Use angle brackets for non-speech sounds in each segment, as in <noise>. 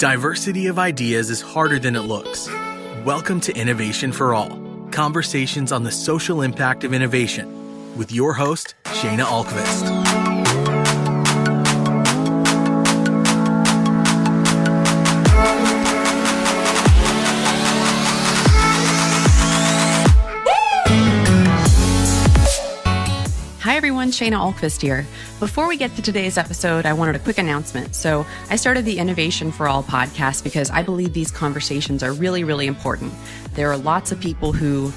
Diversity of ideas is harder than it looks. Welcome to Innovation for All conversations on the social impact of innovation with your host, Sheana Ahlqvist. Everyone, Sheana Ahlqvist here. Before we get to today's episode, I wanted a quick announcement. So, I started the Innovation for All podcast because I believe these conversations are really, really important. There are lots of people who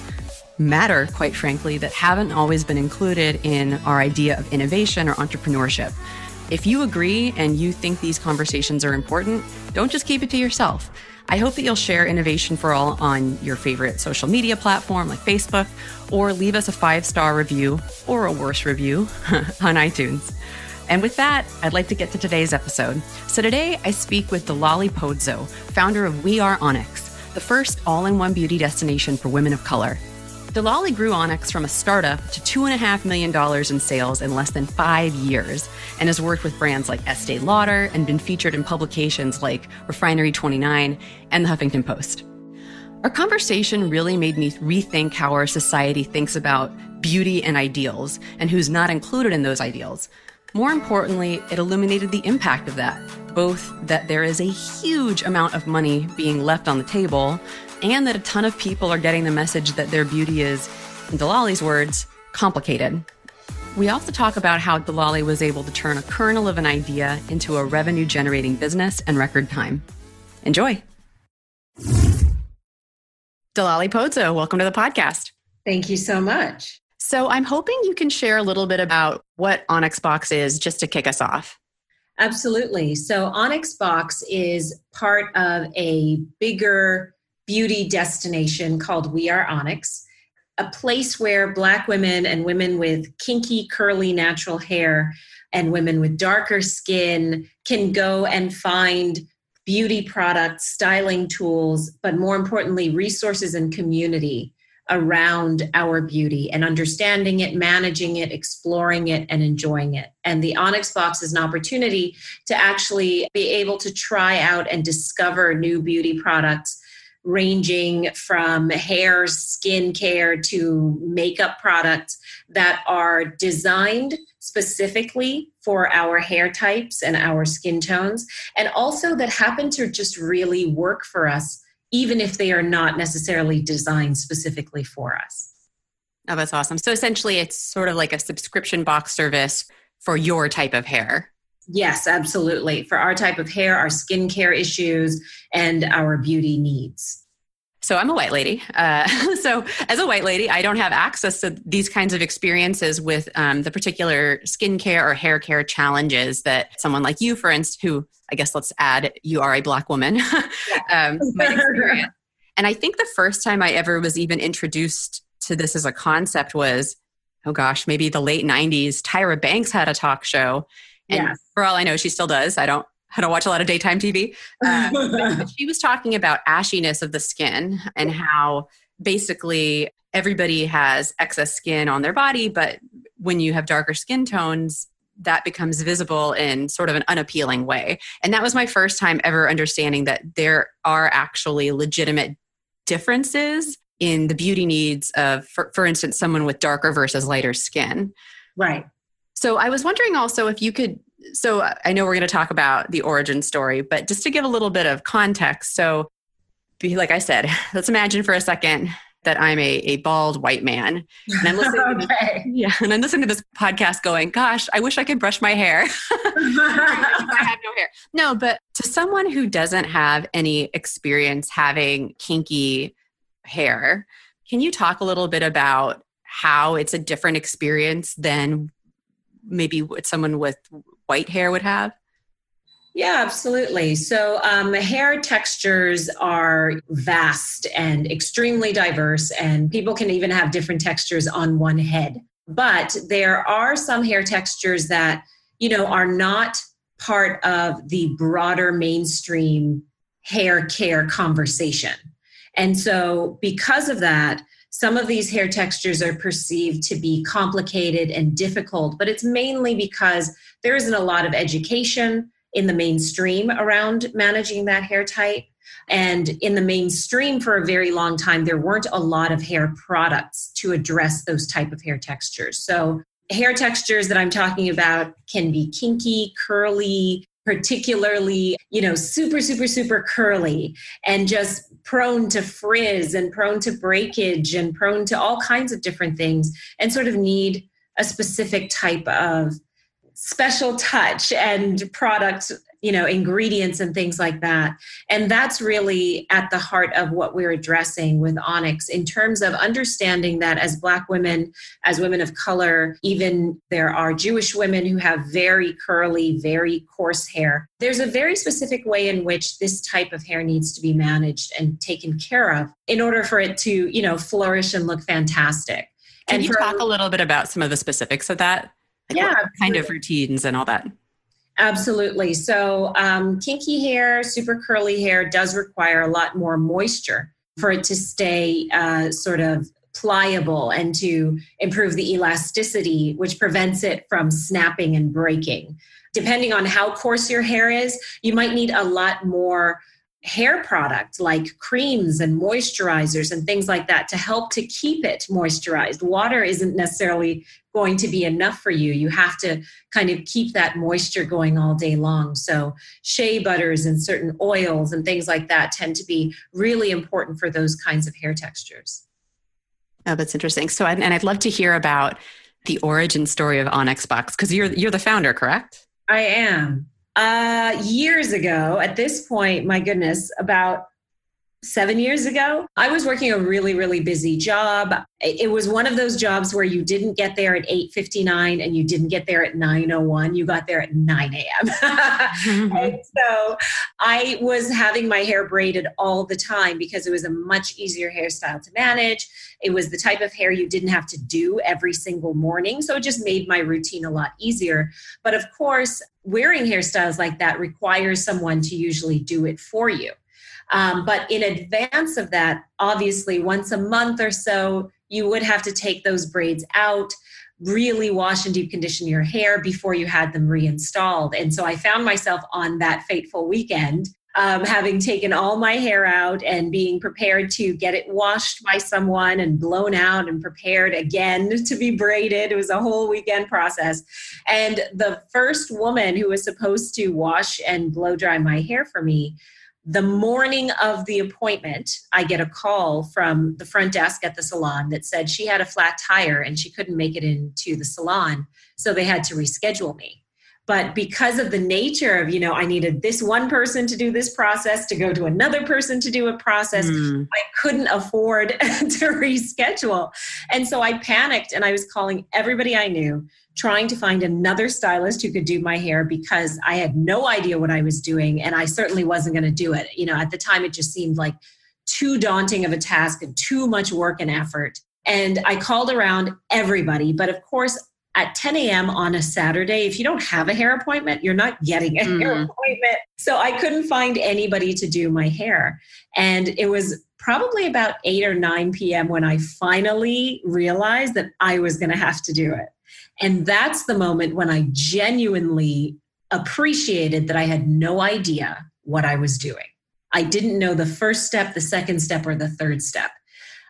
matter, quite frankly, that haven't always been included in our idea of innovation or entrepreneurship. If you agree and you think these conversations are important, don't just keep it to yourself. I hope that you'll share Innovation for All on your favorite social media platform like Facebook, or leave us a five star review or a worse review <laughs> on iTunes. And with that, I'd like to get to today's episode. So today I speak with Delali Podzo, founder of We Are Onyx, the first all in one beauty destination for women of color. Delali grew Onyx from a startup to $2.5 million in sales in less than five years and has worked with brands like Estee Lauder and been featured in publications like Refinery 29 and the Huffington Post. Our conversation really made me rethink how our society thinks about beauty and ideals and who's not included in those ideals. More importantly, it illuminated the impact of that, both that there is a huge amount of money being left on the table and that a ton of people are getting the message that their beauty is, in Delali's words, complicated. We also talk about how Delali was able to turn a kernel of an idea into a revenue generating business in record time. Enjoy. Delali Podzo, welcome to the podcast. Thank you so much. So, I'm hoping you can share a little bit about what Onyx Box is just to kick us off. Absolutely. So, Onyx Box is part of a bigger beauty destination called We Are Onyx, a place where Black women and women with kinky, curly, natural hair and women with darker skin can go and find beauty products, styling tools, but more importantly, resources and community around our beauty and understanding it, managing it, exploring it, and enjoying it. And the Onyx Box is an opportunity to actually be able to try out and discover new beauty products ranging from hair, skin care to makeup products that are designed specifically for our hair types and our skin tones, and also that happen to just really work for us, even if they are not necessarily designed specifically for us. Oh, that's awesome. So essentially, it's sort of like a subscription box service for your type of hair. Yes, absolutely. For our type of hair, our skincare issues, and our beauty needs. So I'm a white lady. Uh, <laughs> so as a white lady, I don't have access to these kinds of experiences with um, the particular skincare or hair care challenges that someone like you, for instance, who I guess let's add, you are a black woman, <laughs> um, might <laughs> experience. And I think the first time I ever was even introduced to this as a concept was, oh gosh, maybe the late 90s. Tyra Banks had a talk show. And yes. for all I know, she still does. I don't I don't watch a lot of daytime TV. <laughs> Um, she was talking about ashiness of the skin and how basically everybody has excess skin on their body, but when you have darker skin tones, that becomes visible in sort of an unappealing way. And that was my first time ever understanding that there are actually legitimate differences in the beauty needs of, for, for instance, someone with darker versus lighter skin. Right. So I was wondering also if you could so I know we're going to talk about the origin story, but just to give a little bit of context. So, like I said, <laughs> let's imagine for a second that I'm a, a bald white man. And I'm listening <laughs> okay. to this, yeah, and I'm listening to this podcast going, gosh, I wish I could brush my hair. <laughs> I have no hair. No, but to someone who doesn't have any experience having kinky hair, can you talk a little bit about how it's a different experience than maybe what someone with white hair would have? Yeah, absolutely. So, um, hair textures are vast and extremely diverse, and people can even have different textures on one head. But there are some hair textures that, you know, are not part of the broader mainstream hair care conversation. And so, because of that, some of these hair textures are perceived to be complicated and difficult, but it's mainly because there isn't a lot of education in the mainstream around managing that hair type. And in the mainstream for a very long time, there weren't a lot of hair products to address those type of hair textures. So hair textures that I'm talking about can be kinky, curly, particularly, you know, super, super, super curly and just prone to frizz and prone to breakage and prone to all kinds of different things and sort of need a specific type of special touch and product you know ingredients and things like that. And that's really at the heart of what we're addressing with onyx in terms of understanding that as black women as women of color even there are jewish women who have very curly very coarse hair. There's a very specific way in which this type of hair needs to be managed and taken care of in order for it to you know flourish and look fantastic. Can and you for, talk a little bit about some of the specifics of that? Like yeah kind of routines and all that Absolutely. So, um, kinky hair, super curly hair does require a lot more moisture for it to stay uh, sort of pliable and to improve the elasticity, which prevents it from snapping and breaking. Depending on how coarse your hair is, you might need a lot more hair product like creams and moisturizers and things like that to help to keep it moisturized. Water isn't necessarily going to be enough for you. You have to kind of keep that moisture going all day long. So, shea butters and certain oils and things like that tend to be really important for those kinds of hair textures. Oh, that's interesting. So, and I'd love to hear about the origin story of Onyx Box because you're you're the founder, correct? I am. Uh, years ago, at this point, my goodness, about seven years ago. I was working a really, really busy job. It was one of those jobs where you didn't get there at 8.59 and you didn't get there at 9.01. You got there at 9 a.m. <laughs> mm-hmm. and so I was having my hair braided all the time because it was a much easier hairstyle to manage. It was the type of hair you didn't have to do every single morning. So it just made my routine a lot easier. But of course, wearing hairstyles like that requires someone to usually do it for you. Um, but in advance of that, obviously, once a month or so, you would have to take those braids out, really wash and deep condition your hair before you had them reinstalled. And so I found myself on that fateful weekend. Um, having taken all my hair out and being prepared to get it washed by someone and blown out and prepared again <laughs> to be braided. It was a whole weekend process. And the first woman who was supposed to wash and blow dry my hair for me the morning of the appointment, I get a call from the front desk at the salon that said she had a flat tire and she couldn't make it into the salon. So they had to reschedule me. But because of the nature of, you know, I needed this one person to do this process, to go to another person to do a process, mm. I couldn't afford <laughs> to reschedule. And so I panicked and I was calling everybody I knew trying to find another stylist who could do my hair because I had no idea what I was doing and I certainly wasn't going to do it. You know, at the time it just seemed like too daunting of a task and too much work and effort. And I called around everybody, but of course, at 10 a.m. on a Saturday, if you don't have a hair appointment, you're not getting a mm. hair appointment. So I couldn't find anybody to do my hair. And it was probably about 8 or 9 p.m. when I finally realized that I was going to have to do it. And that's the moment when I genuinely appreciated that I had no idea what I was doing. I didn't know the first step, the second step, or the third step.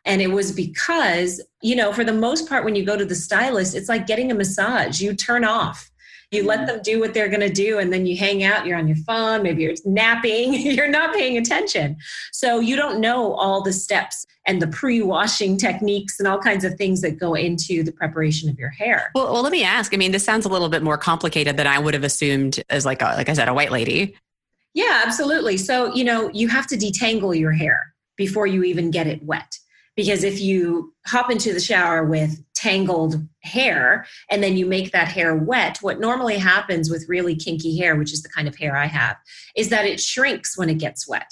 And it was because, you know, for the most part, when you go to the stylist, it's like getting a massage. You turn off. You let them do what they're going to do and then you hang out. You're on your phone. Maybe you're napping. <laughs> You're not paying attention. So you don't know all the steps and the pre-washing techniques and all kinds of things that go into the preparation of your hair. Well, well let me ask. I mean this sounds a little bit more complicated than i would have assumed as like a, like i said a white lady. Yeah absolutely. So you know you have to detangle your hair before you even get it wet because if you hop into the shower with tangled hair and then you make that hair wet, what normally happens with really kinky hair, which is the kind of hair I have, is that it shrinks when it gets wet.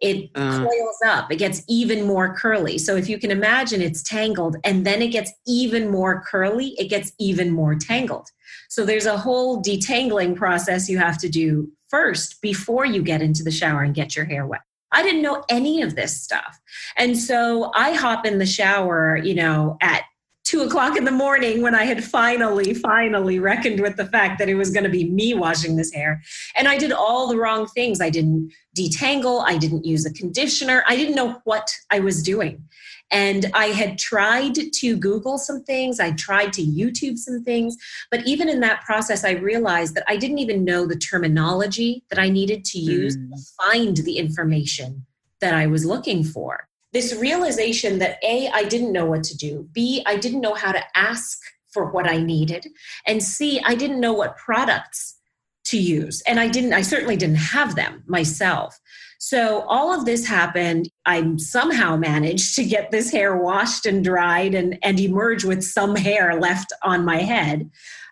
It uh. coils up, it gets even more curly. So if you can imagine it's tangled and then it gets even more curly, it gets even more tangled. So there's a whole detangling process you have to do first before you get into the shower and get your hair wet. I didn't know any of this stuff. And so I hop in the shower, you know, at two o'clock in the morning when I had finally, finally reckoned with the fact that it was going to be me washing this hair. And I did all the wrong things. I didn't detangle, I didn't use a conditioner, I didn't know what I was doing. And I had tried to Google some things, I tried to YouTube some things, but even in that process, I realized that I didn't even know the terminology that I needed to use mm. to find the information that I was looking for. This realization that A, I didn't know what to do, B, I didn't know how to ask for what I needed, and C, I didn't know what products to use. And I didn't, I certainly didn't have them myself. So all of this happened. I somehow managed to get this hair washed and dried and, and emerge with some hair left on my head.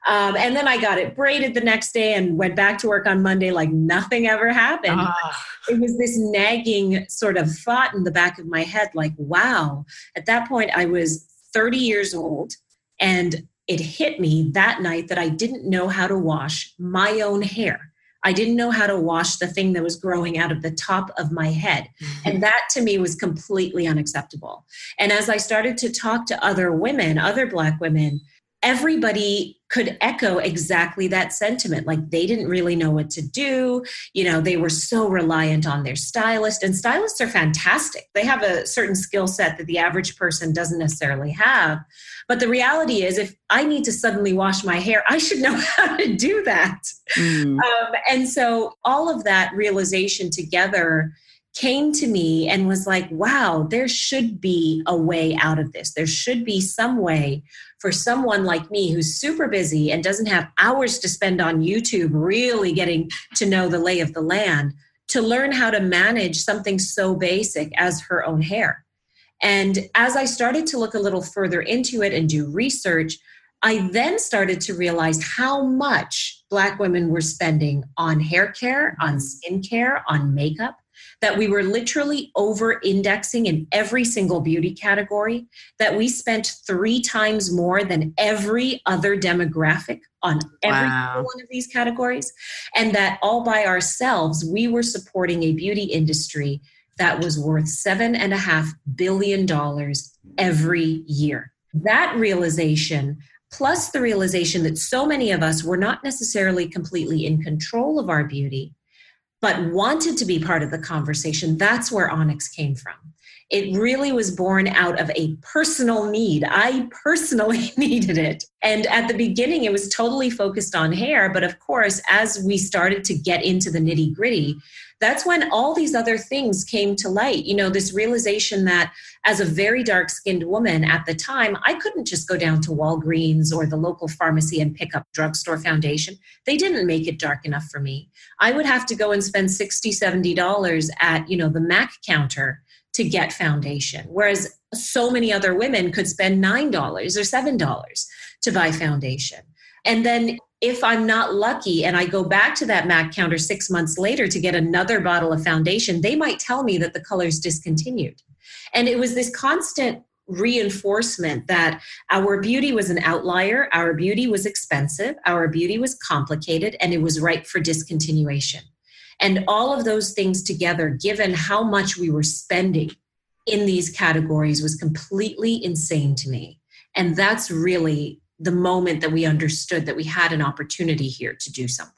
Um, and then I got it braided the next day and went back to work on Monday like nothing ever happened. Ah. It was this nagging sort of thought in the back of my head like, wow. At that point, I was 30 years old and it hit me that night that I didn't know how to wash my own hair. I didn't know how to wash the thing that was growing out of the top of my head. Mm-hmm. And that to me was completely unacceptable. And as I started to talk to other women, other Black women, everybody could echo exactly that sentiment. Like they didn't really know what to do. You know they were so reliant on their stylist and stylists are fantastic. They have a certain skill set that the average person doesn't necessarily have. But the reality is if i need to suddenly wash my hair i should know <laughs> how to do that. Mm. um, and so all of that realization together came to me and was like, wow, there should be a way out of this. There should be some way for someone like me who's super busy and doesn't have hours to spend on YouTube really getting to know the lay of the land to learn how to manage something so basic as her own hair. And as I started to look a little further into it and do research, I then started to realize how much Black women were spending on hair care, on mm-hmm. skincare, on makeup that we were literally over indexing in every single beauty category, that we spent three times more than every other demographic on every wow. one of these categories, and that all by ourselves, we were supporting a beauty industry that was worth seven and a half billion dollars every year. That realization plus the realization that so many of us were not necessarily completely in control of our beauty, but wanted to be part of the conversation, that's where Onyx came from. It really was born out of a personal need. I personally <laughs> needed it. And at the beginning, it was totally focused on hair. But of course, as we started to get into the nitty gritty, that's when all these other things came to light. You know, this realization that as a very dark skinned woman at the time, I couldn't just go down to Walgreens or the local pharmacy and pick up drugstore foundation. They didn't make it dark enough for me. I would have to go and spend $60, $70 at, you know, the MAC counter to get foundation. Whereas so many other women could spend $9 or $7 to buy foundation. And then if I'm not lucky and I go back to that MAC counter six months later to get another bottle of foundation, they might tell me that the color's discontinued. And it was this constant reinforcement that our beauty was an outlier, our beauty was expensive, our beauty was complicated, and it was ripe for discontinuation. And all of those things together, given how much we were spending in these categories, was completely insane to me. And that's really the moment that we understood that we had an opportunity here to do something.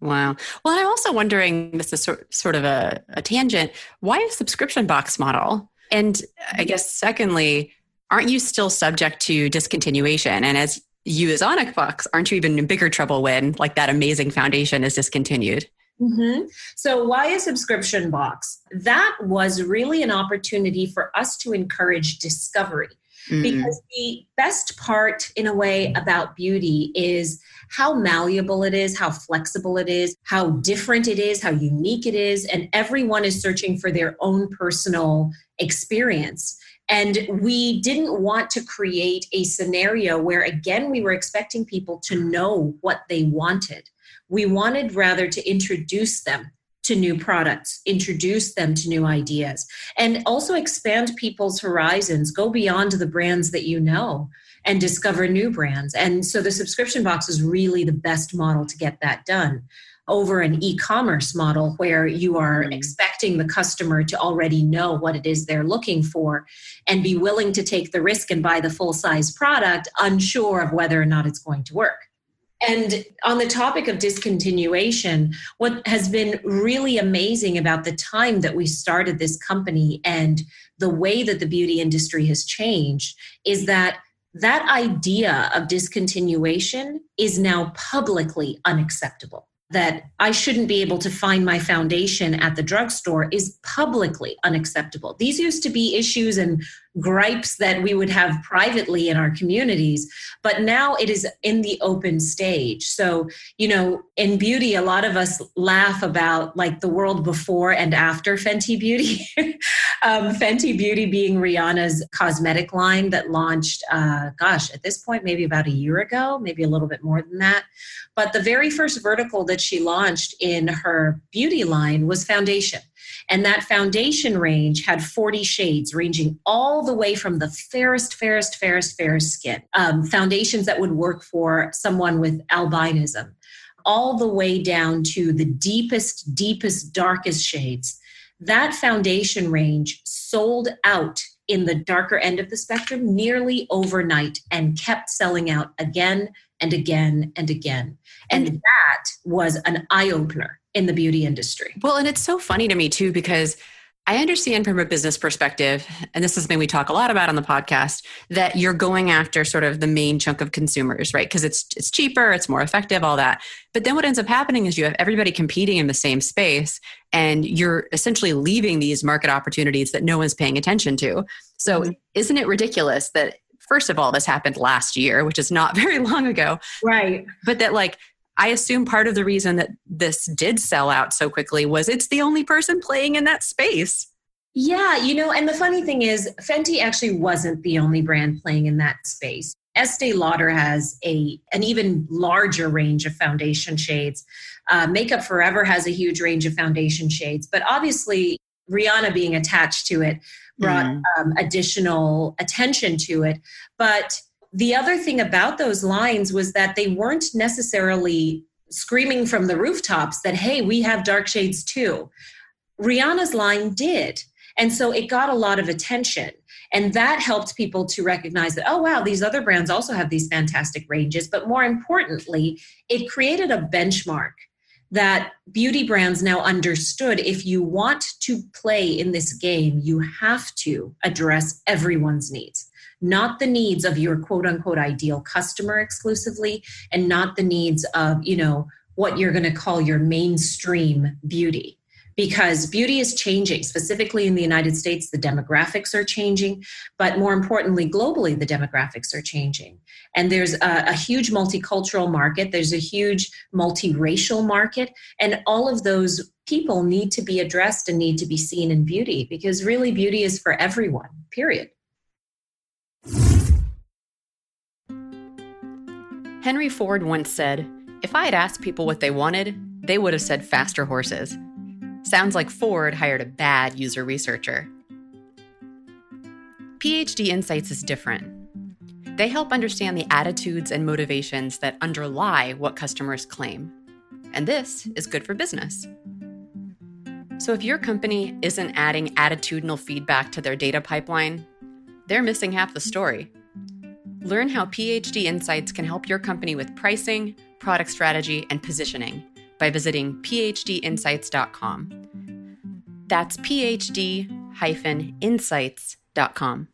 Wow. Well, I'm also wondering this is sort, of a, a tangent. Why a subscription box model? And I guess, secondly, aren't you still subject to discontinuation? And as you as Onyx Box, aren't you even in bigger trouble when like that amazing foundation is discontinued? Mm-hmm. So, why a subscription box? That was really an opportunity for us to encourage discovery. Mm-hmm. Because the best part, in a way, about beauty is how malleable it is, how flexible it is, how different it is, how unique it is. And everyone is searching for their own personal experience. And we didn't want to create a scenario where, again, we were expecting people to know what they wanted. We wanted rather to introduce them to new products, introduce them to new ideas, and also expand people's horizons, go beyond the brands that you know, and discover new brands. And so the subscription box is really the best model to get that done over an e-commerce model where you are mm-hmm. expecting the customer to already know what it is they're looking for and be willing to take the risk and buy the full size product unsure of whether or not it's going to work and on the topic of discontinuation, what has been really amazing about the time that we started this company and the way that the beauty industry has changed is that that idea of discontinuation is now publicly unacceptable that I shouldn't be able to find my foundation at the drugstore is publicly unacceptable. These used to be issues and gripes that we would have privately in our communities, but now it is in the open stage. So, you know, in beauty, a lot of us laugh about like the world before and after Fenty Beauty. <laughs> um, Fenty Beauty being Rihanna's cosmetic line that launched, uh, gosh, at this point, maybe about a year ago, maybe a little bit more than that. But the very first vertical that she launched in her beauty line was foundation. And that foundation range had 40 shades, ranging all the way from the fairest, fairest, fairest, fairest skin, um, foundations that would work for someone with albinism, all the way down to the deepest, deepest, darkest shades. That foundation range sold out in the darker end of the spectrum nearly overnight and kept selling out again and again and again. And that was an eye opener in the beauty industry. Well, and it's so funny to me too, because I understand from a business perspective, and this is something we talk a lot about on the podcast, that you're going after sort of the main chunk of consumers, right? Because it's it's cheaper, it's more effective, all that. But then what ends up happening is you have everybody competing in the same space, and you're essentially leaving these market opportunities that no one's paying attention to. So mm-hmm. isn't it ridiculous that first of all, this happened last year, which is not <laughs> very long ago. Right. But that, like, I assume part of the reason that this did sell out so quickly was it's the only person playing in that space. Yeah, you know, and the funny thing is, Fenty actually wasn't the only brand playing in that space. Estee Lauder has a an even larger range of foundation shades. Uh, Makeup Forever has a huge range of foundation shades, but obviously Rihanna being attached to it brought mm. um, additional attention to it. But the other thing about those lines was that they weren't necessarily screaming from the rooftops that, hey, we have dark shades too. Rihanna's line did. And so it got a lot of attention. And that helped people to recognize that, oh, wow, these other brands also have these fantastic ranges. But more importantly, it created a benchmark that beauty brands now understood if you want to play in this game, you have to address everyone's needs, not the needs of your quote unquote ideal customer exclusively, and not the needs of, you know, what you're going to call your mainstream beauty because beauty is changing. Specifically in the United States, the demographics are changing, but more importantly, globally, the demographics are changing. And there's a, a huge multicultural market, there's a huge multiracial market, and all of those people need to be addressed and need to be seen in beauty because really beauty is for everyone, period. Henry Ford once said, If I had asked people what they wanted, they would have said faster horses. Sounds like Ford hired a bad user researcher. PhD Insights is different. They help understand the attitudes and motivations that underlie what customers claim. And this is good for business. So if your company isn't adding attitudinal feedback to their data pipeline, they're missing half the story. Learn how PhD Insights can help your company with pricing, product strategy, and positioning by visiting phdinsights.com. That's phd insights.com.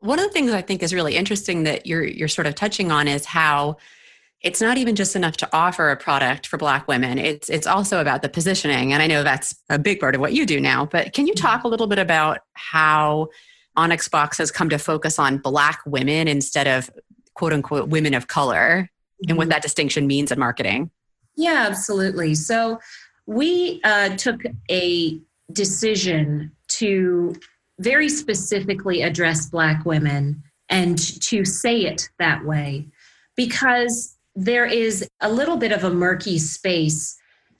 One of the things I think is really interesting that you're you're sort of touching on is how it's not even just enough to offer a product for black women it's it's also about the positioning and i know that's a big part of what you do now but can you talk a little bit about how onyx box has come to focus on black women instead of quote unquote women of color and what mm-hmm. that distinction means in marketing. Yeah, absolutely. So we uh, took a decision to very specifically address Black women and to say it that way because there is a little bit of a murky space,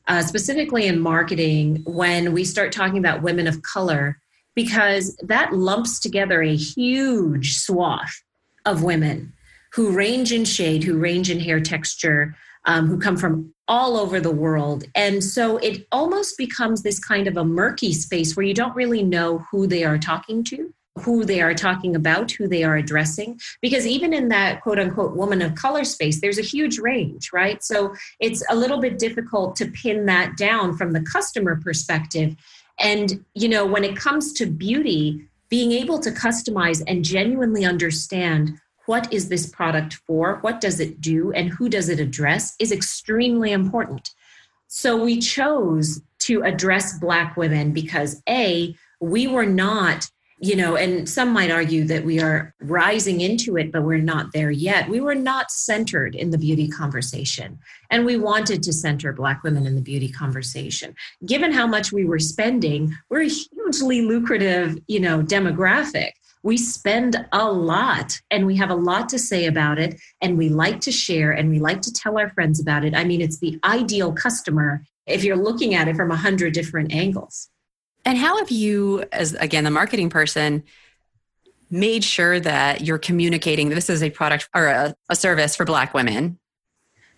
uh, specifically in marketing, when we start talking about women of color because that lumps together a huge swath of women who range in shade, who range in hair texture, um, who come from all over the world. And so it almost becomes this kind of a murky space where you don't really know who they are talking to, who they are talking about, who they are addressing. Because even in that quote unquote woman of color space, there's a huge range, right? So it's a little bit difficult to pin that down from the customer perspective. And, you know, when it comes to beauty, being able to customize and genuinely understand what is this product for, what does it do, and who does it address is extremely important. So we chose to address Black women because A, we were not you know, and some might argue that we are rising into it, but we're not there yet. We were not centered in the beauty conversation. And we wanted to center Black women in the beauty conversation. Given how much we were spending, we're a hugely lucrative, you know, demographic. We spend a lot and we have a lot to say about it. And we like to share and we like to tell our friends about it. I mean, it's the ideal customer if you're looking at it from a hundred different angles. And how have you, as again, the marketing person, made sure that you're communicating this is a product or a, a service for Black women?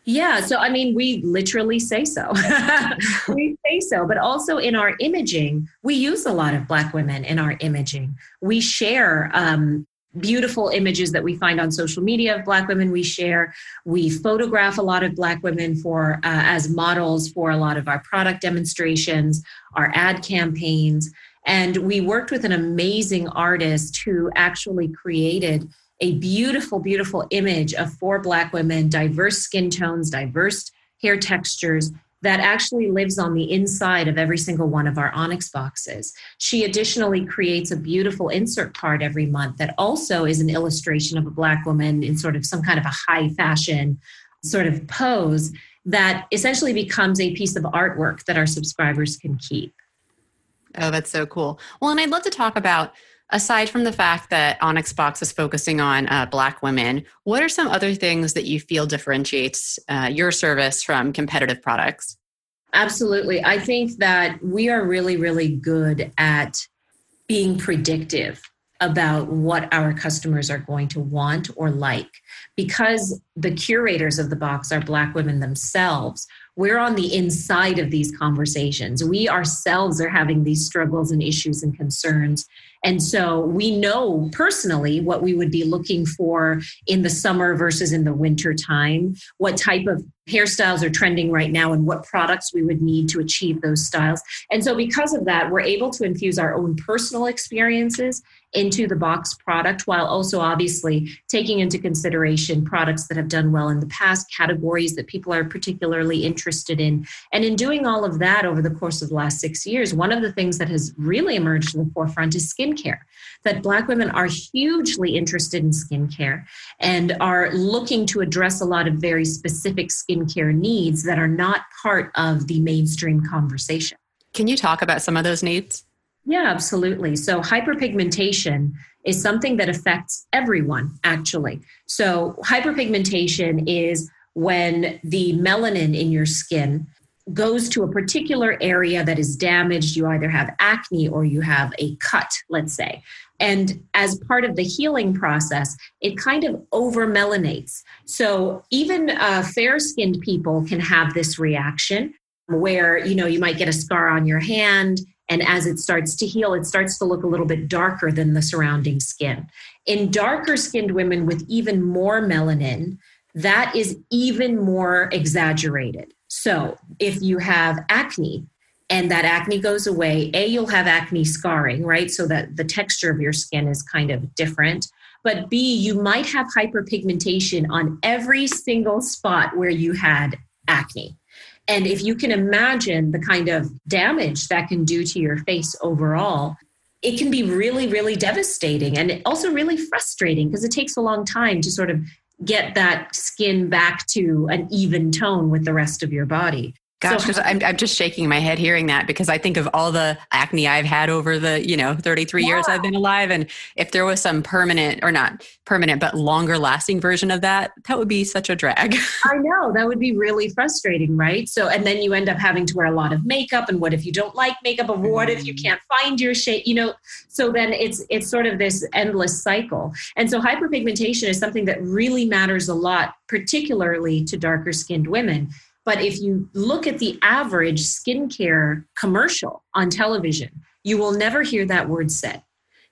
Yeah, so I mean, we literally say so. <laughs> we say so, but also in our imaging, we use a lot of Black women in our imaging. We share um, beautiful images that we find on social media of black women we share. We photograph a lot of black women for uh, as models for a lot of our product demonstrations our ad campaigns. And we worked with an amazing artist who actually created a beautiful beautiful image of four black women diverse skin tones diverse hair textures that actually lives on the inside of every single one of our Onyx boxes. She additionally creates a beautiful insert card every month that also is an illustration of a Black woman in sort of some kind of a high fashion sort of pose that essentially becomes a piece of artwork that our subscribers can keep. Oh, that's so cool. Well, and I'd love to talk about aside from the fact that Onyx Box is focusing on uh, Black women, what are some other things that you feel differentiates uh, your service from competitive products? Absolutely. I think that we are really, really good at being predictive about what our customers are going to want or like. Because the curators of the box are Black women themselves, we're on the inside of these conversations. We ourselves are having these struggles and issues and concerns. And so we know personally what we would be looking for in the summer versus in the winter time, what type of hairstyles are trending right now, and what products we would need to achieve those styles. And so, because of that, we're able to infuse our own personal experiences into the box product while also obviously taking into consideration products that have done well in the past, categories that people are particularly interested in. And in doing all of that over the course of the last six years, one of the things that has really emerged in the forefront is skincare. That Black women are hugely interested in skincare and are looking to address a lot of very specific skincare needs that are not part of the mainstream conversation. Can you talk about some of those needs? Yeah, absolutely. So, hyperpigmentation is something that affects everyone, actually. So, hyperpigmentation is when the melanin in your skin goes to a particular area that is damaged. You either have acne or you have a cut, let's say. And as part of the healing process, it kind of over melanates. So even uh, fair skinned people can have this reaction where, you know, you might get a scar on your hand and as it starts to heal, it starts to look a little bit darker than the surrounding skin. In darker skinned women with even more melanin, that is even more exaggerated. So if you have acne, and that acne goes away, A, you'll have acne scarring, right? So that the texture of your skin is kind of different. But B, you might have hyperpigmentation on every single spot where you had acne. And if you can imagine the kind of damage that can do to your face overall, it can be really, really devastating and also really frustrating because it takes a long time to sort of get that skin back to an even tone with the rest of your body. Gosh, because so, I'm, I'm just shaking my head hearing that because I think of all the acne I've had over the, you know, 33 yeah. years I've been alive. And if there was some permanent or not permanent, but longer lasting version of that, that would be such a drag. I know that would be really frustrating, right? So, and then you end up having to wear a lot of makeup. And what if you don't like makeup? Or what if you mm. can't find your shade? You know, so then it's, it's sort of this endless cycle. And so hyperpigmentation is something that really matters a lot, particularly to darker skinned women but if you look at the average skincare commercial on television, you will never hear that word said.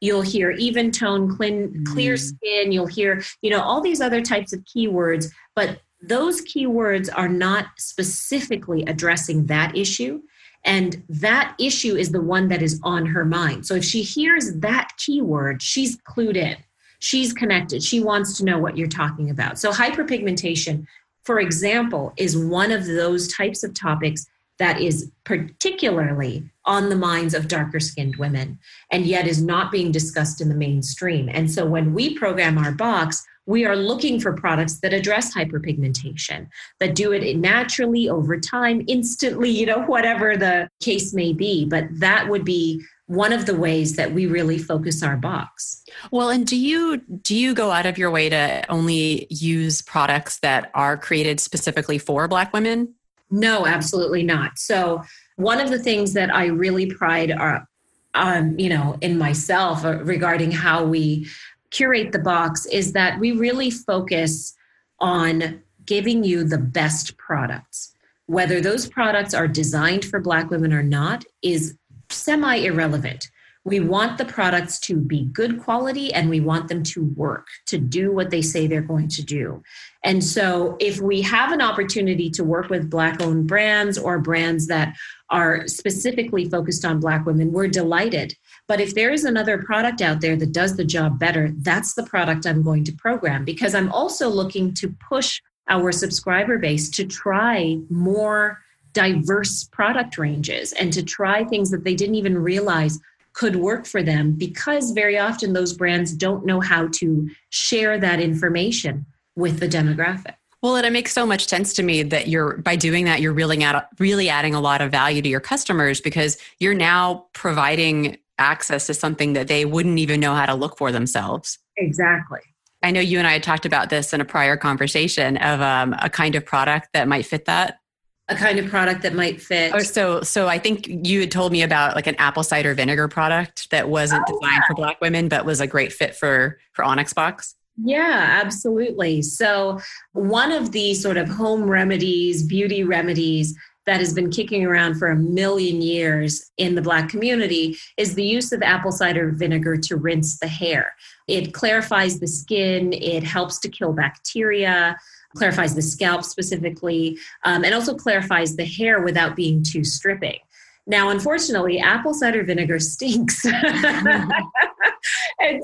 You'll hear even tone, clean, clear mm. skin. You'll hear, you know, all these other types of keywords, but those keywords are not specifically addressing that issue. And that issue is the one that is on her mind. So if she hears that keyword, she's clued in. She's connected. She wants to know what you're talking about. So hyperpigmentation for example, is one of those types of topics that is particularly on the minds of darker skinned women and yet is not being discussed in the mainstream. And so when we program our box, we are looking for products that address hyperpigmentation, that do it naturally over time, instantly, you know, whatever the case may be. But that would be one of the ways that we really focus our box. Well, and do you do you go out of your way to only use products that are created specifically for black women? No, absolutely not. So, one of the things that I really pride are um, you know, in myself uh, regarding how we curate the box is that we really focus on giving you the best products. Whether those products are designed for black women or not is semi irrelevant. We want the products to be good quality and we want them to work, to do what they say they're going to do. And so, if we have an opportunity to work with Black owned brands or brands that are specifically focused on Black women, we're delighted. But if there is another product out there that does the job better, that's the product I'm going to program because I'm also looking to push our subscriber base to try more diverse product ranges and to try things that they didn't even realize could work for them because very often those brands don't know how to share that information with the demographic. Well, and it makes so much sense to me that you're by doing that, you're really at, really adding a lot of value to your customers because you're now providing access to something that they wouldn't even know how to look for themselves. Exactly. I know you and I had talked about this in a prior conversation of um, a kind of product that might fit that a kind of product that might fit. Oh, so so I think you had told me about like an apple cider vinegar product that wasn't oh, designed yeah. for black women but was a great fit for for Onyx Box. Yeah, absolutely. So one of the sort of home remedies, beauty remedies that has been kicking around for a million years in the black community is the use of apple cider vinegar to rinse the hair. It clarifies the skin, it helps to kill bacteria clarifies the scalp specifically, um, and also clarifies the hair without being too stripping. Now, unfortunately, apple cider vinegar <laughs> stinks. and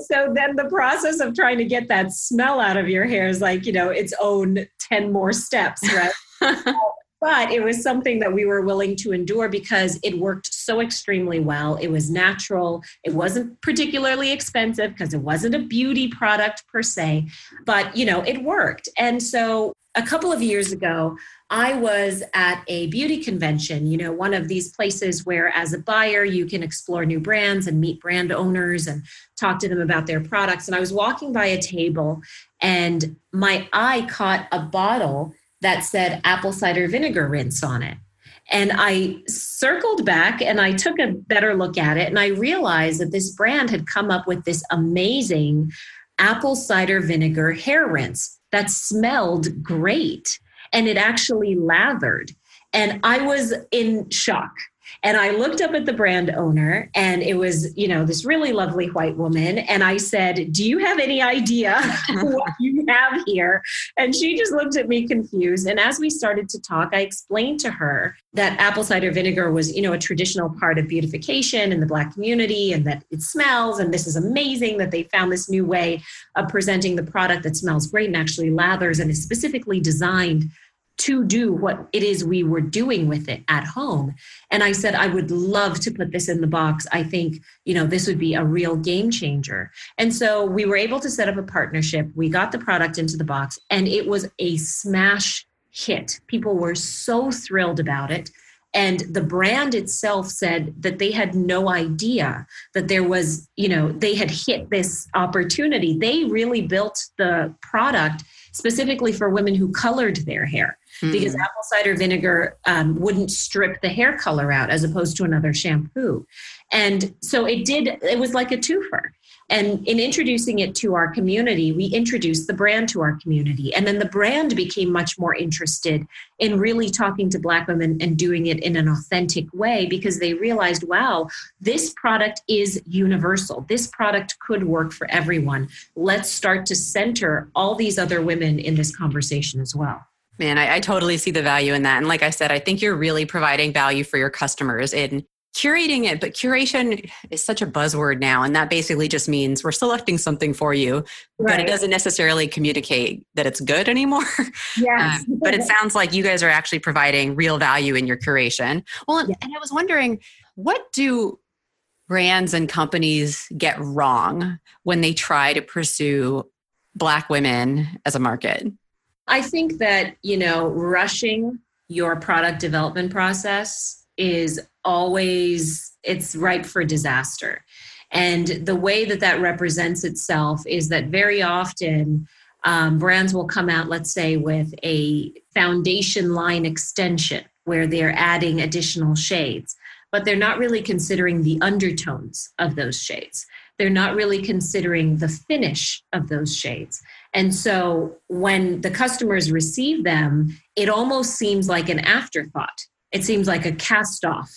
so then the process of trying to get that smell out of your hair is like, you know, its own 10 more steps, right? <laughs> but it was something that we were willing to endure because it worked so extremely well. It was natural. It wasn't particularly expensive because it wasn't a beauty product per se, but you know, it worked. And so a couple of years ago, I was at a beauty convention, you know, one of these places where, as a buyer, you can explore new brands and meet brand owners and talk to them about their products. And I was walking by a table and my eye caught a bottle that said apple cider vinegar rinse on it. And I circled back and I took a better look at it and I realized that this brand had come up with this amazing apple cider vinegar hair rinse that smelled great and it actually lathered. And I was in shock. And I looked up at the brand owner, and it was, you know, this really lovely white woman. And I said, Do you have any idea <laughs> what you have here? And she just looked at me confused. And as we started to talk, I explained to her that apple cider vinegar was, you know, a traditional part of beautification in the Black community and that it smells. And this is amazing that they found this new way of presenting the product that smells great and actually lathers and is specifically designed to do what it is we were doing with it at home. And I said, I would love to put this in the box. I think, you know, this would be a real game changer. And so we were able to set up a partnership. We got the product into the box and it was a smash hit. People were so thrilled about it. And the brand itself said that they had no idea that there was, you know, they had hit this opportunity. They really built the product specifically for women who colored their hair mm-hmm. because apple cider vinegar um, wouldn't strip the hair color out as opposed to another shampoo. And so it did, it was like a twofer. And in introducing it to our community, we introduced the brand to our community. And then the brand became much more interested in really talking to Black women and doing it in an authentic way because they realized, wow, this product is universal. This product could work for everyone. Let's start to center all these other women in this conversation as well. Man, I, I, totally see the value in that. And like I said, I think you're really providing value for your customers in curating it, but curation is such a buzzword now. And that basically just means we're selecting something for you, right. but it doesn't necessarily communicate that it's good anymore. <laughs> Yes. um, but it sounds like you guys are actually providing real value in your curation. Well, yeah. and I was wondering, what do brands and companies get wrong when they try to pursue Black women as a market? I think that, you know, rushing your product development process is always it's ripe for disaster. And the way that that represents itself is that very often um, brands will come out let's say with a foundation line extension where they're adding additional shades but they're not really considering the undertones of those shades. They're not really considering the finish of those shades. And so when the customers receive them it almost seems like an afterthought. It seems like a cast off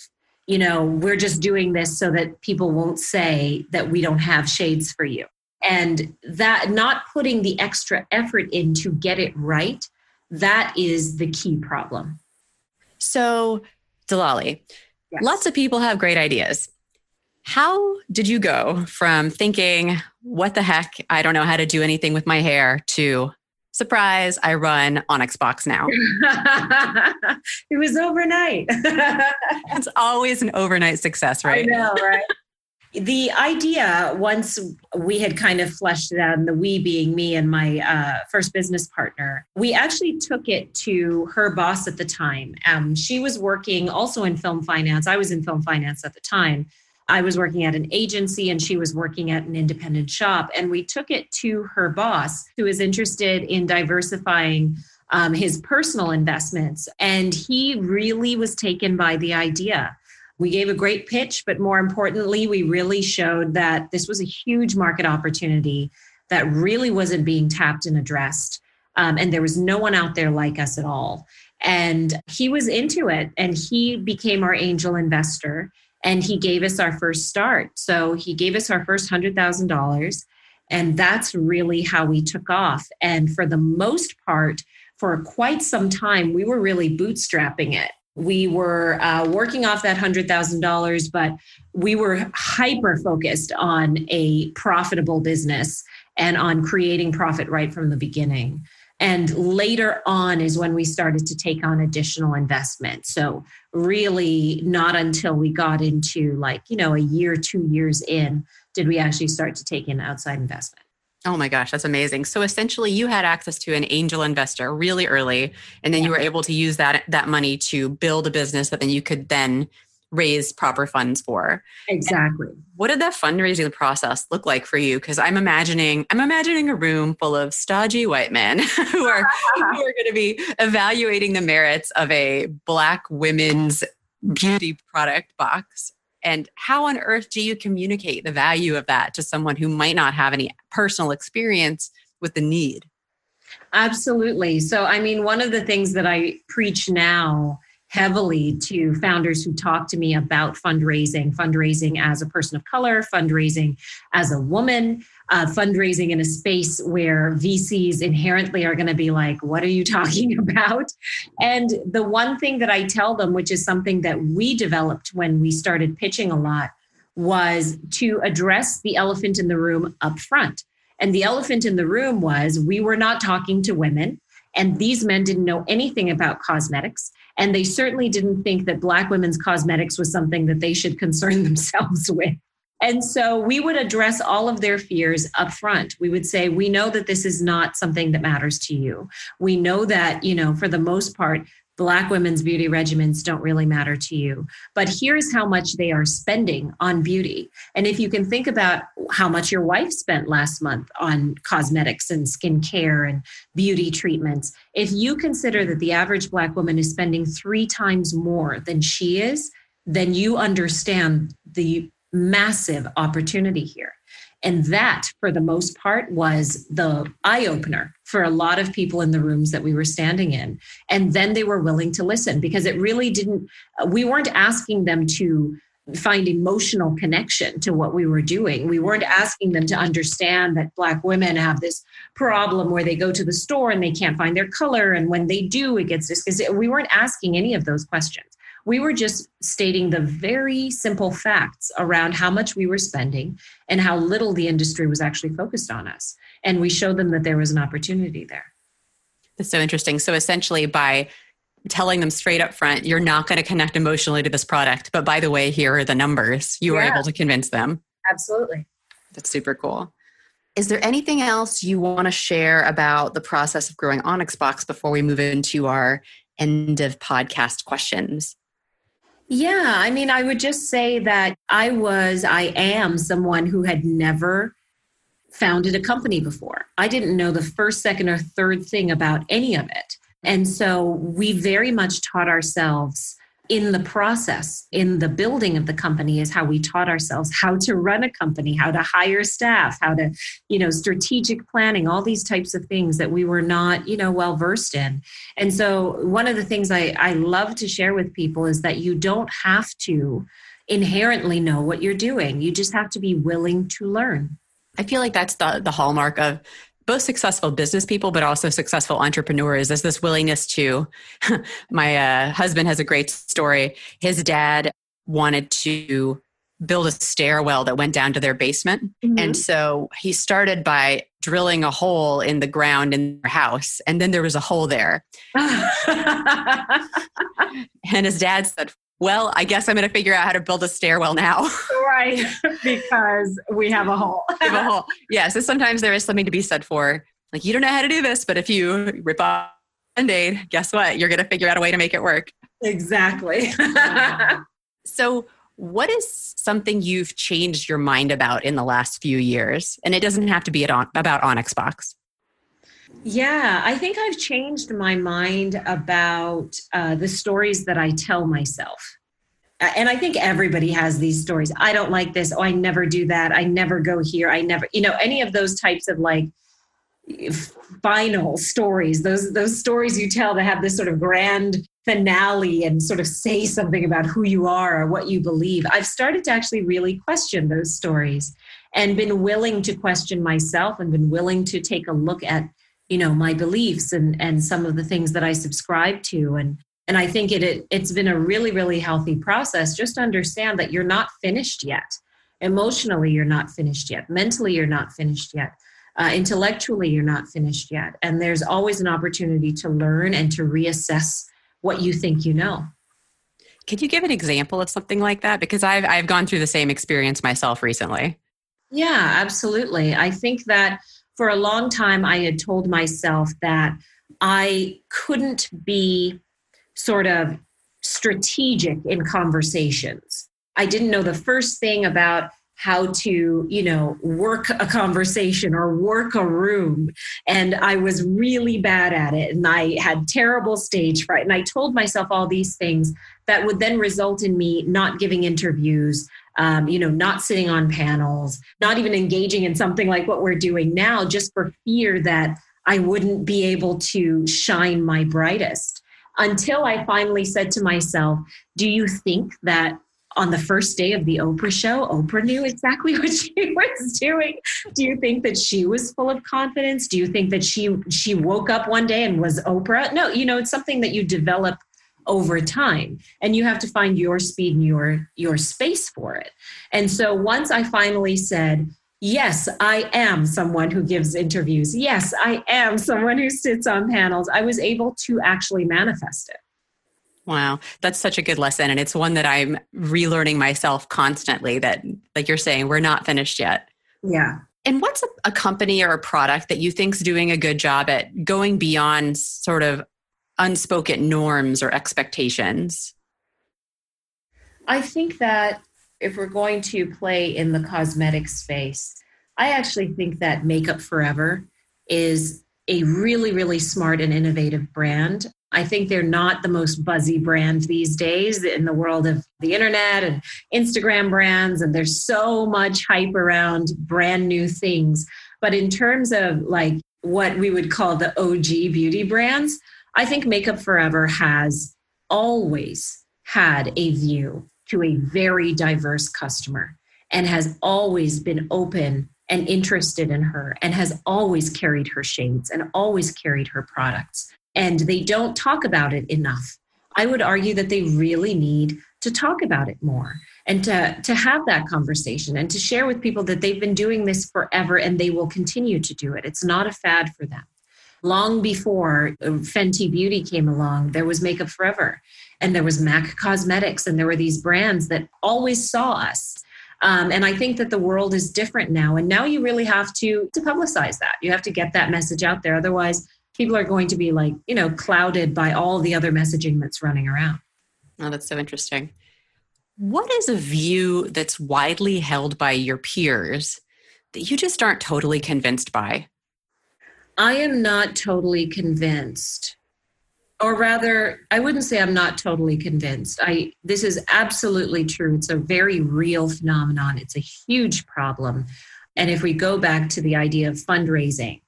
you know, we're just doing this so that people won't say that we don't have shades for you. And that not putting the extra effort in to get it right, that is the key problem. So, Delali, yes. lots of people have great ideas. How did you go from thinking, what the heck, I don't know how to do anything with my hair, to surprise, I run Onyx Box now. <laughs> it was overnight. <laughs> it's always an overnight success, right? I know, right? the idea once we had kind of fleshed it out and the we being me and my uh, first business partner we actually took it to her boss at the time um, she was working also in film finance i was in film finance at the time I was working at an agency and she was working at an independent shop. And we took it to her boss, who was interested in diversifying um, his personal investments. And he really was taken by the idea. We gave a great pitch, but more importantly, we really showed that this was a huge market opportunity that really wasn't being tapped and addressed. Um, and there was no one out there like us at all. And he was into it and he became our angel investor and he gave us our first start. So he gave us our first $100,000. And that's really how we took off. And for the most part, for quite some time, we were really bootstrapping it. We were uh, working off that $100,000, but we were hyper focused on a profitable business and on creating profit right from the beginning. And later on is when we started to take on additional investment. So, really, not until we got into like, you know, a year, two years in, did we actually start to take in outside investment. Oh my gosh, that's amazing. So essentially you had access to an angel investor really early and then yeah. you were able to use that that money to build a business that then you could then raise proper funds for. Exactly. And what did that fundraising process look like for you? Because I'm imagining I'm imagining a room full of stodgy white men <laughs> who are who <laughs> are going to be evaluating the merits of a black women's beauty product box. And how on earth do you communicate the value of that to someone who might not have any personal experience with the need? Absolutely. So, I mean, one of the things that I preach now heavily to founders who talk to me about fundraising, fundraising as a person of color, fundraising as a woman, uh, fundraising in a space where VCs inherently are going to be like, what are you <laughs> talking about? And the one thing that I tell them, which is something that we developed when we started pitching a lot, was to address the elephant in the room up front. And the elephant in the room was we were not talking to women. And these men didn't know anything about cosmetics. And they certainly didn't think that Black women's cosmetics was something that they should concern <laughs> themselves with. And so we would address all of their fears up front. We would say, we know that this is not something that matters to you. We know that, you know, for the most part, Black women's beauty regimens don't really matter to you. But here's how much they are spending on beauty. And if you can think about how much your wife spent last month on cosmetics and skincare and beauty treatments, if you consider that the average Black woman is spending three times more than she is, then you understand the massive opportunity here. And that, for the most part, was the eye opener for a lot of people in the rooms that we were standing in. And then they were willing to listen because it really didn't, uh, we weren't asking them to find emotional connection to what we were doing. We weren't asking them to understand that Black women have this problem where they go to the store and they can't find their color. And when they do, it gets this. We weren't asking any of those questions. We were just stating the very simple facts around how much we were spending and how little the industry was actually focused on us. And we showed them that there was an opportunity there. That's so interesting. So essentially, by telling them straight up front, you're not going to connect emotionally to this product. But by the way, here are the numbers. You yeah. were able to convince them. Absolutely. That's super cool. Is there anything else you want to share about the process of growing Onyx Box before we move into our end of podcast questions? Yeah, I mean, I would just say that I was, I am someone who had never founded a company before. I didn't know the first, second, or third thing about any of it. And so we very much taught ourselves in the process, in the building of the company, is how we taught ourselves how to run a company, how to hire staff, how to, you know, strategic planning, all these types of things that we were not, you know, well versed in. And so, one of the things I, I love to share with people is that you don't have to inherently know what you're doing, you just have to be willing to learn. I feel like that's the the hallmark of both successful business people, but also successful entrepreneurs is this willingness to. <laughs> my uh, husband has a great story. His dad wanted to build a stairwell that went down to their basement. Mm-hmm. And so he started by drilling a hole in the ground in their house. And then there was a hole there. <laughs> <laughs> and his dad said, well, I guess I'm going to figure out how to build a stairwell now. <laughs> right. <laughs> Because we have a hole. have a hole. Yeah. So sometimes there is something to be said for, like, you don't know how to do this, but if you rip off band aid, guess what? You're going to figure out a way to make it work. Exactly. <laughs> so, what is something you've changed your mind about in the last few years? And it doesn't have to be about Onyx Box. Yeah, I think I've changed my mind about uh, the stories that I tell myself. And I think everybody has these stories. I don't like this. Oh, I never do that. I never go here. I never, you know, any of those types of like final stories, those those stories you tell that have this sort of grand finale and sort of say something about who you are or what you believe. I've started to actually really question those stories and been willing to question myself and been willing to take a look at you know my beliefs and and some of the things that i subscribe to. And and i think it, it it's been a really really healthy process. Just understand that you're not finished yet. Emotionally you're not finished yet. Mentally you're not finished yet. Uh, intellectually you're not finished yet. And there's always an opportunity to learn and to reassess what you think you know. Could you give an example of something like that? Because i've i've gone through the same experience myself recently. Yeah absolutely. I think that for a long time, I had told myself that I couldn't be sort of strategic in conversations. I didn't know the first thing about how to, you know, work a conversation or work a room. And I was really bad at it. And I had terrible stage fright. And I told myself all these things that would then result in me not giving interviews, um, you know, not sitting on panels, not even engaging in something like what we're doing now, just for fear that I wouldn't be able to shine my brightest. Until I finally said to myself, Do you think that on the first day of the Oprah show, Oprah knew exactly <laughs> what she was doing. Do you think that she was full of confidence? Do you think that she she woke up one day and was Oprah? No, you know, it's something that you develop over mm-hmm. time and you have to find your speed and your your space for it and so once i finally said yes i am someone who gives interviews yes i am someone who sits on panels i was able to actually manifest it Wow, that's such a good lesson. And it's one that I'm relearning myself constantly that, like you're saying, we're not finished yet. Yeah. And what's a, a company or a product that you think's doing a good job at going beyond sort of unspoken norms or expectations? I think that if we're going to play in the cosmetic space, I actually think that Makeup Forever is a really, really smart and innovative brand. I think they're not the most buzzy brand these days in the world of the internet and Instagram brands, and there's so much hype around brand new things. But in terms of like what we would call the OG beauty brands, I think Makeup Forever has always had a view to a very diverse customer and has always been open and interested in her and has always carried her shades and always carried her products. And they don't talk about it enough. I would argue that they really need to talk about it more and to, to have that conversation and to share with people that they've been doing this forever and they will continue to do it. It's not a fad for them. Long before Fenty Beauty came along, there was Makeup Forever and there was MAC Cosmetics and there were these brands that always saw us um, and I think that the world is different now. And now you really have to, to publicize that. You have to get that message out there. Otherwise, people are going to be like, you know, clouded by all the other messaging that's running around. Oh, that's so interesting. What is a view that's widely held by your peers that you just aren't totally convinced by? I am not totally convinced or rather i wouldn't say i'm not totally convinced. I this is absolutely true. It's a very real phenomenon. It's a huge problem. And if we go back to the idea of fundraising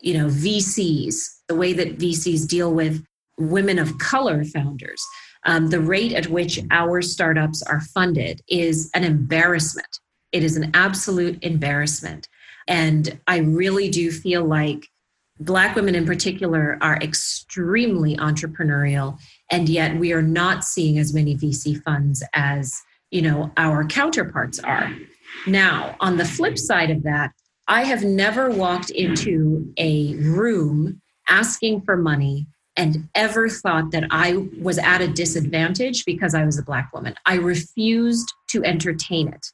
you know vcs the way that vcs deal with women of color founders um, the rate at which our startups are funded is an embarrassment. It is an absolute embarrassment. And i really do feel like Black women in particular are extremely entrepreneurial, and yet we are not seeing as many VC funds as you know our counterparts are. Now, on the flip side of that, I have never walked into a room asking for money and ever thought that I was at a disadvantage because I was a Black woman. I refused to entertain it.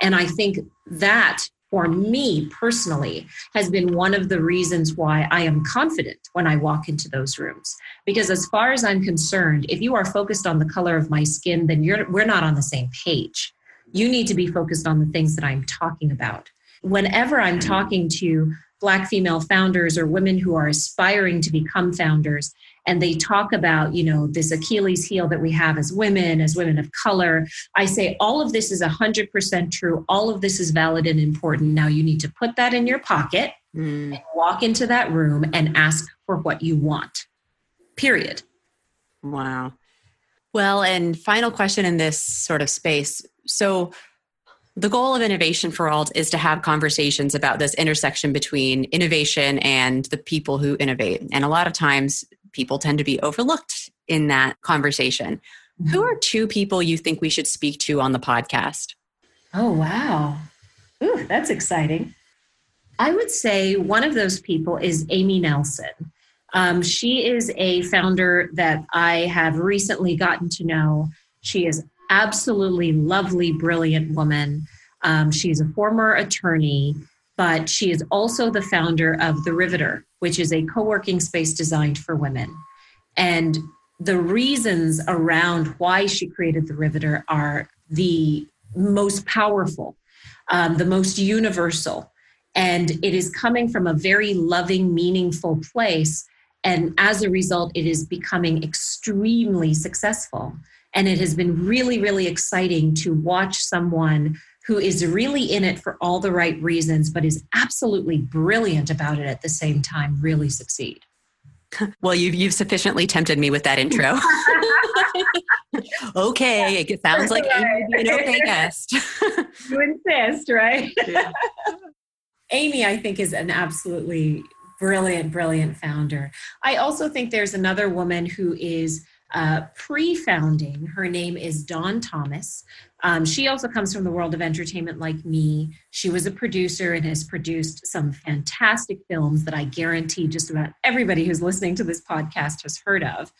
And I think that for me personally has been one of the reasons why I am confident when I walk into those rooms. Because as far as I'm concerned, if you are focused on the color of my skin, then you're we're not on the same page. You need to be focused on the things that I'm talking about. Whenever I'm mm-hmm. talking to black female founders or women who are aspiring to become founders, and they talk about you know this achilles heel that we have as women as women of color. I say all of this is 100% true. All of this is valid and important. Now you need to put that in your pocket mm. and walk into that room and ask for what you want period. Wow. Well and final question in this sort of space. So the goal of innovation for all is to have conversations about this intersection between innovation and the people who innovate and a lot of times people tend to be overlooked in that conversation. Mm-hmm. Who are two people you think we should speak to on the podcast? Oh, wow. Ooh, that's exciting. I would say one of those people is Amy Nelson. Um, she is a founder that I have recently gotten to know. She is absolutely lovely, brilliant woman. Um, she's a former attorney, but she is also the founder of The Riveter, which is a co working space designed for women. And the reasons around why she created the Riveter are the most powerful, um, the most universal. And it is coming from a very loving, meaningful place. And as a result, it is becoming extremely successful. And it has been really, really exciting to watch someone who is really in it for all the right reasons, but is absolutely brilliant about it at the same time, really succeed. <laughs> Well, you've, you've sufficiently tempted me with that intro. <laughs> okay, it sounds like Amy would be an okay guest. <laughs> you insist, right? Yeah. Amy, I think, is an absolutely brilliant, brilliant founder. I also think there's another woman who is uh, pre founding. Her name is Dawn Thomas. Um, she also comes from the world of entertainment like me. She was a producer and has produced some fantastic films that I guarantee just about everybody who's listening to this podcast has heard of.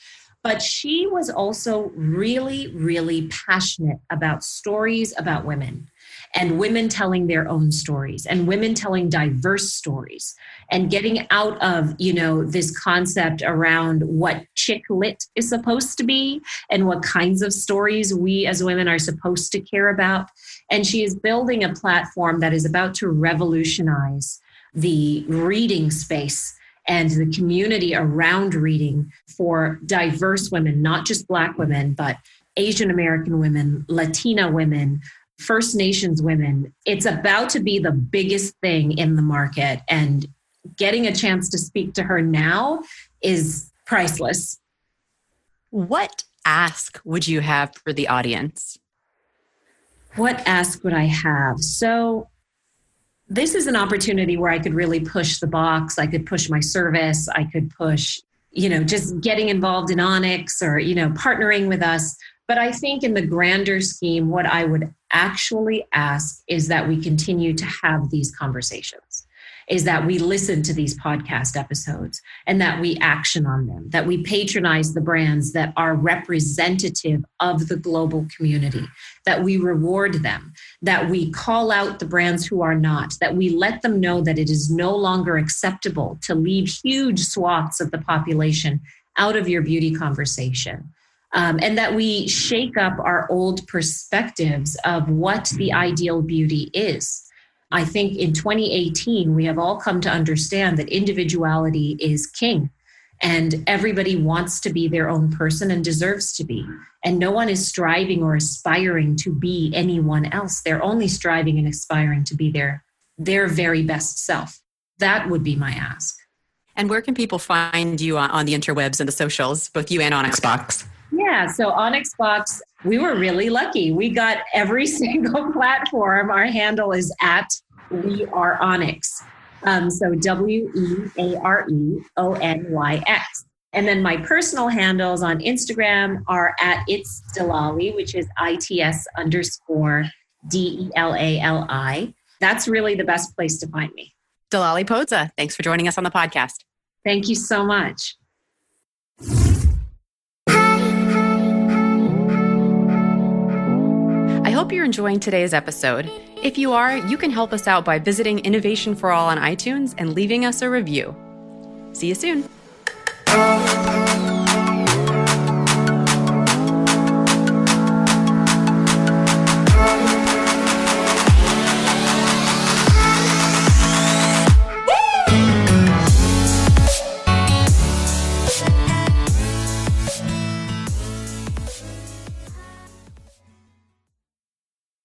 But she was also really, really passionate about stories about women and women telling their own stories and women telling diverse stories and getting out of you know this concept around what chick lit is supposed to be and what kinds of stories we as women are supposed to care about. And she is building a platform that is about to revolutionize the reading space and the community around reading for diverse women, not just Black women, but Asian American women, Latina women, First Nations women. It's about to be the biggest thing in the market. And getting a chance to speak to her now is priceless. What ask would you have for the audience? What ask would I have? So, this is an opportunity where I could really push the box. I could push my service. I could push, you know, just getting involved in Onyx or, you know, partnering with us. But I think in the grander scheme, what I would actually ask is that we continue to have these conversations is that we listen to these podcast episodes and that we action on them, that we patronize the brands that are representative of the global community, that we reward them, that we call out the brands who are not, that we let them know that it is no longer acceptable to leave huge swaths of the population out of your beauty conversation. Um, and that we shake up our old perspectives of what the ideal beauty is I think in 2018, we have all come to understand that individuality is king and everybody wants to be their own person and deserves to be. And no one is striving or aspiring to be anyone else. They're only striving and aspiring to be their, their very best self. That would be my ask. And where can people find you on, on the interwebs and the socials, both you and Onyx Box? Yeah, so Onyx Box, we were really lucky. We got every <laughs> single platform. Our handle is at We Are Onyx. Um, so W E A R E O N Y X. And then my personal handles on Instagram are at It's Delali, which is I T S underscore D E L A L I. That's really the best place to find me. Delali Podza, thanks for joining us on the podcast. Thank you so much. Hope you're enjoying today's episode. If you are, you can help us out by visiting Innovation for All on iTunes and leaving us a review. See you soon.